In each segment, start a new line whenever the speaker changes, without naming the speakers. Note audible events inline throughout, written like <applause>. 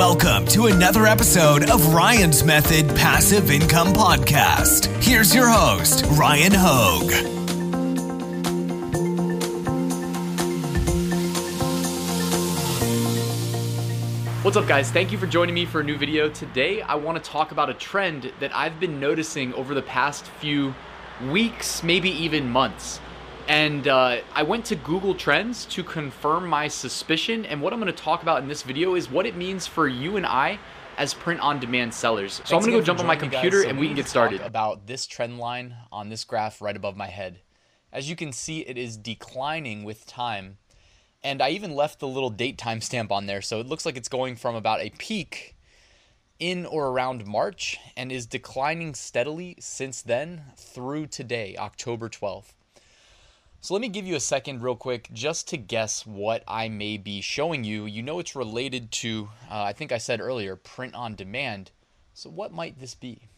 Welcome to another episode of Ryan's Method Passive Income Podcast. Here's your host, Ryan Hogue.
What's up, guys? Thank you for joining me for a new video. Today, I want to talk about a trend that I've been noticing over the past few weeks, maybe even months. And uh, I went to Google Trends to confirm my suspicion. And what I'm going to talk about in this video is what it means for you and I as print on demand sellers. So
Thanks
I'm going to go jump on my computer.
So
and we can get started.
About this trend line on this graph right above my head. As you can see, it is declining with time. And I even left the little date timestamp on there. So it looks like it's going from about a peak in or around March and is declining steadily since then through today, October 12th. So let me give you a second, real quick, just to guess what I may be showing you. You know it's related to, uh, I think I said earlier, print on demand. So what might this be?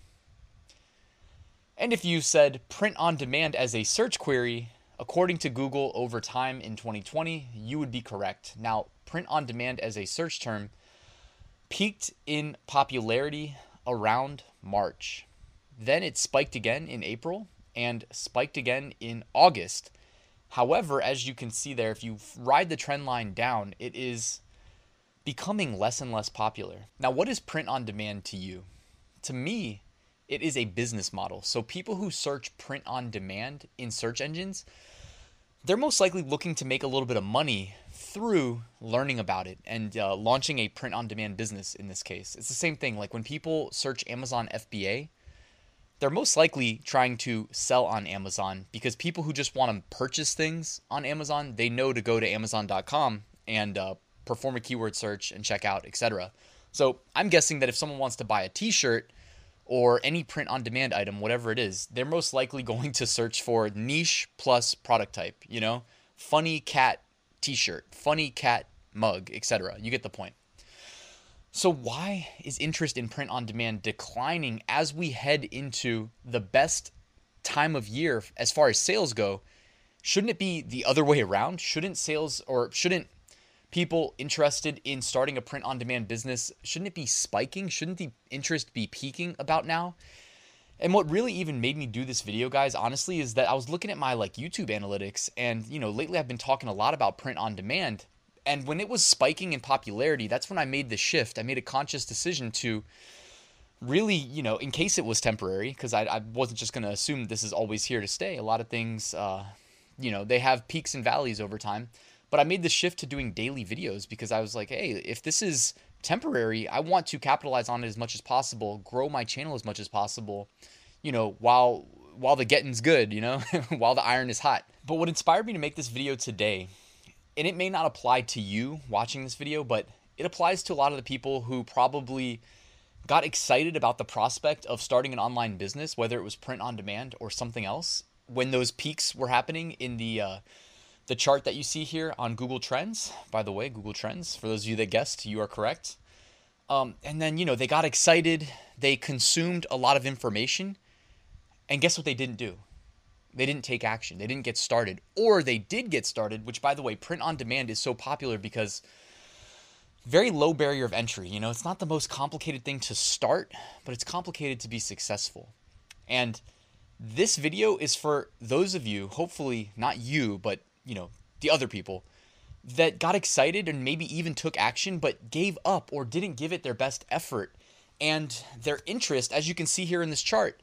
And if you said print on demand as a search query, according to Google over time in 2020, you would be correct. Now, print on demand as a search term peaked in popularity around March. Then it spiked again in April and spiked again in August. However, as you can see there, if you ride the trend line down, it is becoming less and less popular. Now, what is print on demand to you? To me, it is a business model. So, people who search print on demand in search engines, they're most likely looking to make a little bit of money through learning about it and uh, launching a print on demand business in this case. It's the same thing. Like when people search Amazon FBA, they're most likely trying to sell on Amazon because people who just want to purchase things on Amazon, they know to go to Amazon.com and uh, perform a keyword search and check out, etc. So I'm guessing that if someone wants to buy a T-shirt or any print on demand item, whatever it is, they're most likely <laughs> going to search for niche plus product type. You know, funny cat T-shirt, funny cat mug, etc. You get the point. So, why is interest in print on demand declining as we head into the best time of year as far as sales go? Shouldn't it be the other way around? Shouldn't sales or shouldn't people interested in starting a print on demand business, shouldn't it be spiking? Shouldn't the interest be peaking about now? And what really even made me do this video, guys, honestly, is that I was looking at my like YouTube analytics and, you know, lately I've been talking a lot about print on demand and when it was spiking in popularity, that's when I made the shift. I made a conscious decision to really, you know, in case it was temporary, because I, I, wasn't just going to assume this is always here to stay. A lot of things, uh, you know, they have peaks and valleys over time. But I made the shift to doing daily videos because I was like, hey, if this is temporary, I want to capitalize on it as much as possible, grow my channel as much as possible, you know, while while the getting's good, you know, <laughs> while the iron is hot. But what inspired me to make this video today and it may not apply to you watching this video, but it applies to a lot of the people who probably got excited about the prospect of starting an online business, whether it was print on demand or something else, when those peaks were happening in the uh, the chart that you see here on Google Trends. By the way, Google Trends, for those of you that guessed, you are correct. Um, and then you know they got excited, they consumed a lot of information, and guess what they didn't do? They didn't take action. They didn't get started. Or they did get started, which by the way, print on demand is so popular because very low barrier of entry. You know, it's not the most complicated thing to start, but it's complicated to be successful. And this video is for those of you, hopefully not you, but you know, the other people that got excited and maybe even took action but gave up or didn't give it their best effort. And their interest, as you can see here in this chart,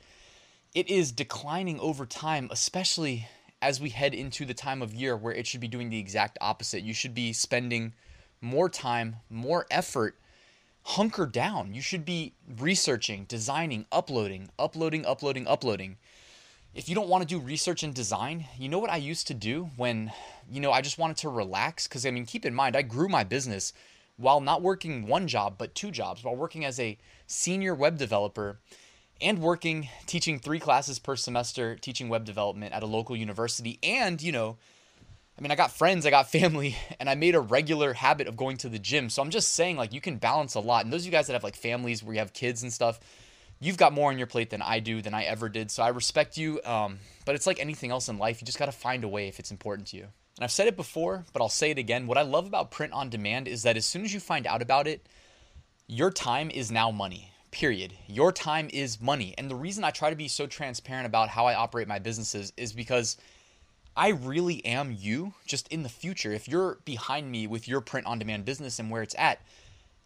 it is declining over time, especially as we head into the time of year where it should be doing the exact opposite. You should be spending more time, more effort, hunker down. You should be researching, designing, uploading, uploading, uploading, uploading. If you don't want to do research and design, you know what I used to do when, you know, I just wanted to relax? Because, I mean, keep in mind, I grew my business while not working one job, but two jobs, while working as a senior web developer and working teaching three classes per semester teaching web development at a local university. And you know i mean i got friends i got family <laughs> and i made a regular habit of going to the gym. So i'm just saying like you can balance a lot. And those of you guys that have like families where you have kids and stuff you've got more on your plate than i do than i ever did. So i respect you um, but it's like anything else in life you just got to find a way if it's important to you. And i've said it before but i'll say it again. What i love about print on demand is that as soon as you find out about it Your time is now money. Period. Your time is money. And the reason I try to be so transparent about how I operate my businesses is because I really am you just in the future. If you're behind me with your print on demand business and where it's at,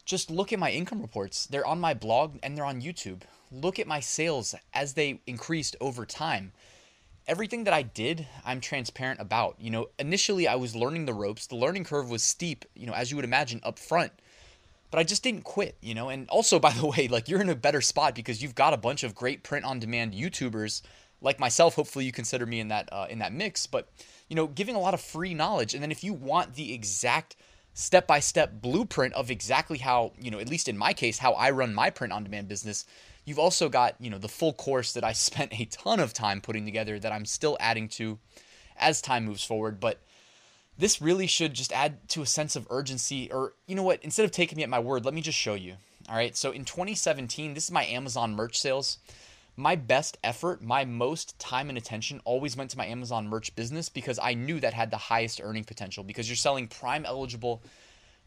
just look at my income reports. They're on my blog and they're on YouTube. Look at my sales as they increased over time. Everything that I did, I'm transparent about. You know, initially I was learning the ropes. The learning curve was steep, you know, as you would imagine up front but I just didn't quit, you know. And also, <laughs> by the way, like you're in a better spot because you've got a bunch of great print on demand YouTubers like myself. Hopefully, you consider me in that uh, in that mix. But you know, giving a lot of free knowledge, and then if you want the exact step by step blueprint of exactly how you know, at least in my case, how I run my print on demand business. You've also got, you know, the full course that I <laughs> spent a ton of time putting together that I'm still adding to as time moves forward. But this really should just add to a sense of urgency. Or, you know what, instead of taking me at my word, let me just show you. All right, so in 2017, this is my Amazon merch sales. My best effort, my most time and attention always went to my Amazon merch business because I knew that had the highest earning potential because you're selling prime eligible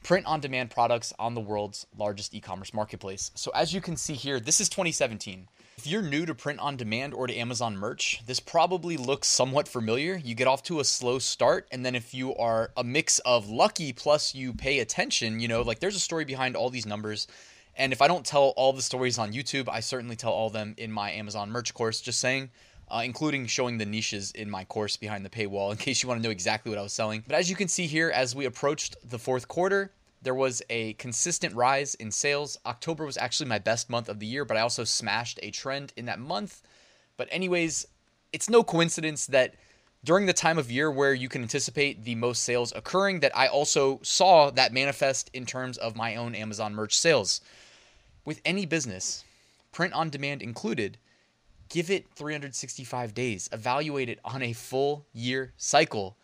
print on demand products on the world's largest e commerce marketplace. So, as you can see here, this is 2017. If you're new to print on demand or to Amazon merch, this probably looks somewhat familiar. You get off to a slow start, and then if you are a mix of lucky plus you pay attention, you know, like there's a story behind all these numbers. And if I don't tell all the stories on YouTube, I certainly tell all them in my Amazon merch course, just saying, uh, including showing the niches in my course behind the paywall in <laughs> case you want to know exactly what I was selling. But as you can see here, as we approached the fourth quarter, there was a consistent rise in sales. October was actually my best month of the year, but I also smashed a trend in that month. But, anyways, it's no coincidence that during the time of year where you can anticipate the most sales occurring, that I also saw that manifest in terms of my own Amazon merch sales. With any business, print on demand included, give it 365 days, evaluate it on a full year cycle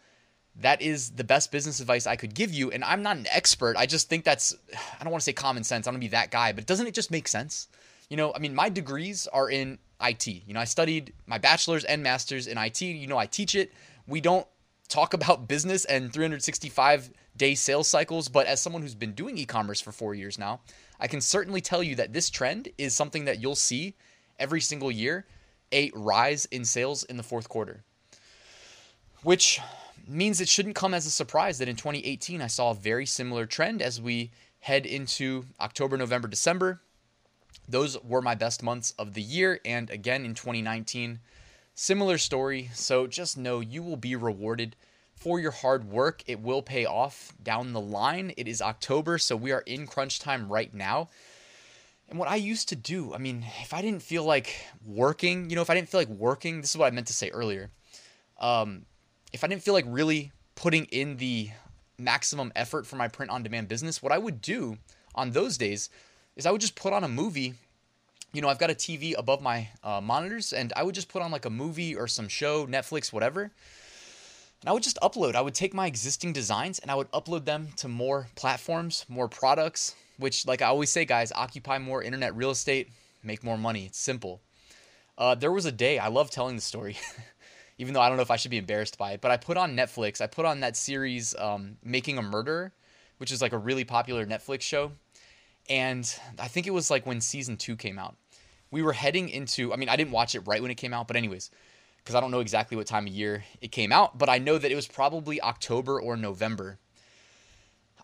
that is the best business advice I could give you. And I'm not an expert. I just think that's, <sighs> I don't want to say common sense. I don't want to be that guy, but doesn't it just make sense? You know, I mean, my degrees are in IT. You know, I studied my bachelor's and master's in IT. You know, I teach it. We don't talk <laughs> about business and 365 day sales cycles, but as someone who's been doing e commerce for four years now, I can certainly tell you that this trend is something that you'll see every single year a rise in sales in the fourth quarter, which means it shouldn't come as a surprise that in 2018 I saw a very similar trend as we head into October, November, December. Those were my best months of the year. And again in 2019, similar story. So just know you will be rewarded for your hard work. It will pay off down the line. It is October, so we are in crunch time right now. And what I used to do, I mean, if I didn't feel like working, you know, if I didn't feel like working, this is what I meant to say earlier. Um, if I didn't feel like really putting in the maximum effort for my print on demand business, what I would do on those days is I would just put on a movie. You know, I've got a TV above my uh, monitors, and I would just put on like a movie or some show, Netflix, whatever. And I would just upload. I would take my existing designs and I would upload them to more platforms, more products, which, like I always say, guys, occupy more internet real estate, make more money. It's simple. Uh, there was a day, I love telling the story. <laughs> even though I don't know if I should be embarrassed by it. But I put on Netflix, I put on that series, um, Making a Murder, which is like a really popular Netflix show. And I think it was like when season two came out. We were heading into, I mean, I didn't watch it right when it came out, but anyways, because I don't know exactly what time of year it came out, but I know that it was probably October or November.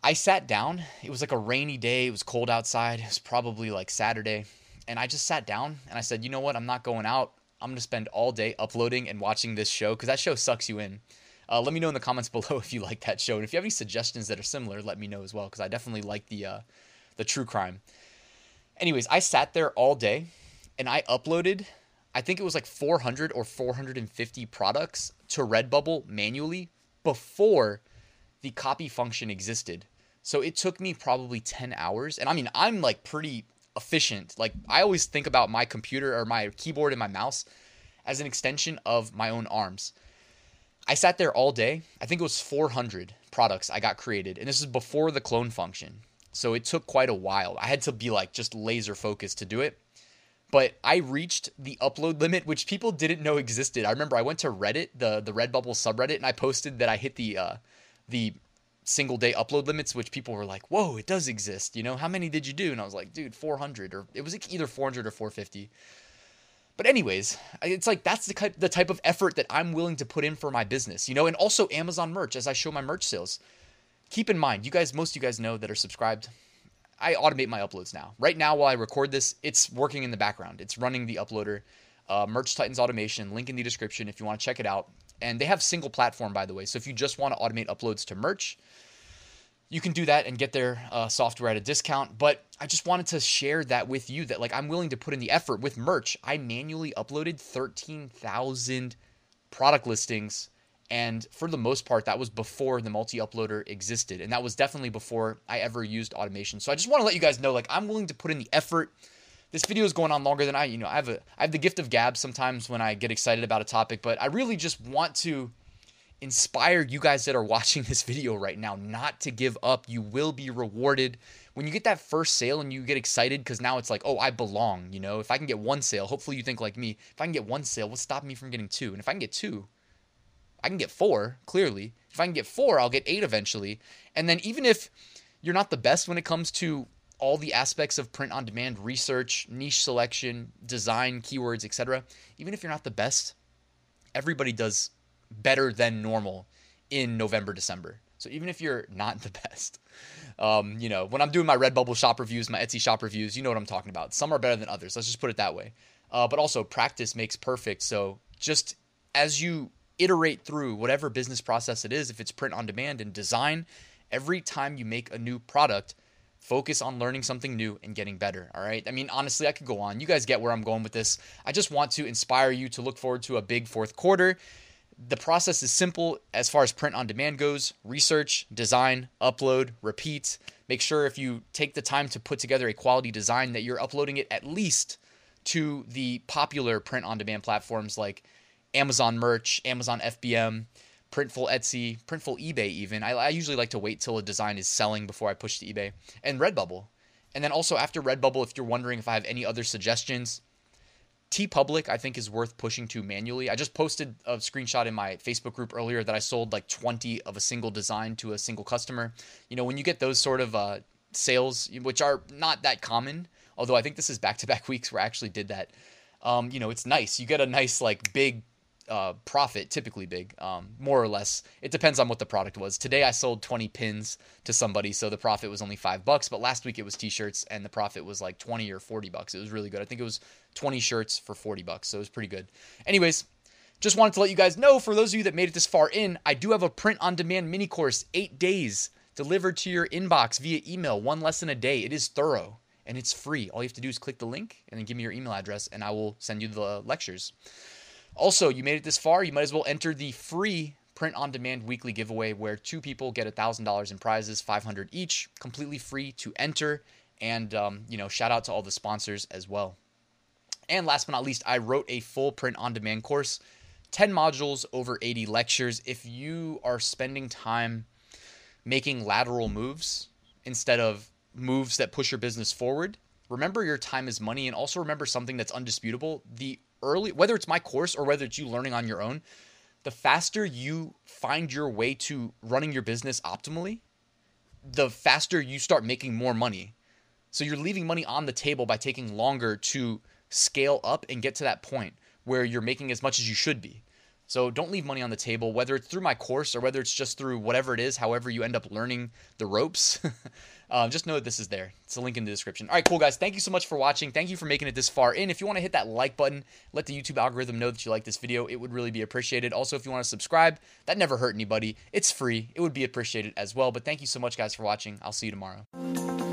I sat down. It was like a rainy day. It was cold outside. It was probably like Saturday. And I just sat down and I said, you know what? I'm not going out. I'm gonna spend all day uploading and watching this show because that show sucks you in. Uh, let me know in the comments <laughs> below if you like that show, and if you have any suggestions that are similar, let me know as well because I definitely like the uh, the true crime. Anyways, I sat there all day, and I uploaded. I think it was like 400 or 450 products to Redbubble manually before the copy function existed. So it took me probably 10 hours. And I mean, I'm like pretty efficient. Like I always think about my computer or my keyboard and my mouse as an extension of my own arms. I sat there all day. I think it was 400 products I got created, and this is before the clone function. So it took quite a while. I had to be like just laser focused to do it. But I reached the upload limit, which people didn't know existed. I remember I went to Reddit, the the Redbubble subreddit, and I posted that I hit the uh, the single day upload limits, which people were like, "Whoa, it does exist." You know, how many did you do? And I was like, "Dude, 400 or it was either 400 or 450." But anyways, it's like that's the type the type of effort that I'm willing to put in for my business, you know, and also Amazon merch as I show my merch sales. Keep in mind, you guys, most of you guys know that are subscribed. I automate my uploads now. Right now, while I record this, it's working in the background. It's running the uploader, uh, Merch Titans automation. Link in the description if you want to check it out. And they have single platform, by the way. So if you just want to automate uploads to merch, you can do that and get their uh, software at a discount. But I just wanted to share that with you that like I'm willing to put in the effort with merch. I manually uploaded 13,000 product listings. And for the most part, that was before the multi uploader existed. And that was definitely before I ever used automation. So I just want to let you guys know like I'm willing to put in the effort. This video is going on longer than I, you know, I have a I have the gift of gab sometimes when I get excited about a topic, but I really just want to inspire you guys that are watching <laughs> this video right now not to give up. You will be rewarded. When you get that first sale and you get excited because now it's like, oh, I belong. You know, if I can get one sale, hopefully you think like me. If I can get one sale, what's stopping me from getting two? And if I can get two, I can get four, clearly. If I can get four, I'll get eight eventually. And then even if you're not the best when it comes to all the aspects of print on demand research, niche selection, design, keywords, etc., even if you're not the best, everybody does better than normal in November, December. So even if you're not the <laughs> best, um, you know, when I'm doing my Redbubble shop reviews, my Etsy shop reviews, you know what I'm talking about. Some are better than others. Let's just put it that way. Uh, but also, practice makes perfect. So just as you iterate through whatever business process it is, if it's print on demand and design, every time you make a new product, focus on learning something new and getting better. All right. I mean, honestly, I could go on. You guys get where I'm going with this. I just want to inspire you to look forward to a big fourth quarter. The process is simple as far as print on demand goes research, design, upload, repeat. Make sure if you take the time to put together a quality design that you're uploading it at least to the popular print on demand platforms like Amazon Merch, Amazon FBM, Printful Etsy, Printful eBay, even. I, I usually like to wait till a design is selling before I push to eBay, and Redbubble. And then also after Redbubble, if you're wondering if I have any other suggestions, TeePublic, I think, is worth pushing to manually. I just posted a screenshot in my Facebook group earlier that I sold like 20 of a single design to a single customer. You know, when you get those sort of uh, sales, which are not that common, although I think this is back to back <laughs> weeks where I actually did that, um, you know, it's nice. You get a nice, like, big uh, profit, typically big, um, more or less. It depends on what the product was. Today I sold 20 pins to somebody, so the profit was only five bucks. But last week it was t-shirts, and the profit was like 20 or 40 bucks. It was really good. I think it was 20 shirts for 40 bucks, so it was pretty good. Anyways, just wanted to let you guys know for those of you that made it this far in, I do have a print on demand mini course, eight days delivered to your inbox via email, one lesson a day. It is thorough and it's free. All you have to do is click the link and then give me your email address, and I will send you the lectures. Also, you made it this far, you might as well enter the free print on demand weekly giveaway where two people get $1,000 in prizes, 500 each, completely free to enter. And, um, you know, shout out to all the sponsors as well. And last but not least, I wrote a full print on demand course, 10 modules, over 80 lectures. If you are spending time making lateral moves instead of moves that push your business forward, remember your time is money and also remember something that's undisputable. The early, whether it's my course or whether it's you learning on your own, the faster you find your way to running your business optimally, the faster you start making more money. So you're leaving money on the table by taking longer to scale up and get to that point where you're making as much as you should be. So don't leave money on the table, whether it's through my course or whether it's just through whatever it is, however you end up learning the ropes. <laughs> um, just know that this is there. It's a link in the description. All right, cool, guys. Thank you so much for watching. Thank you for making it this far in. If you want to hit that like button, let the YouTube algorithm know that you like this video. It would really be appreciated. Also, if you want to subscribe, that never hurt anybody. It's free. It would be appreciated as well. But thank you so much, guys, for watching. I'll see you tomorrow.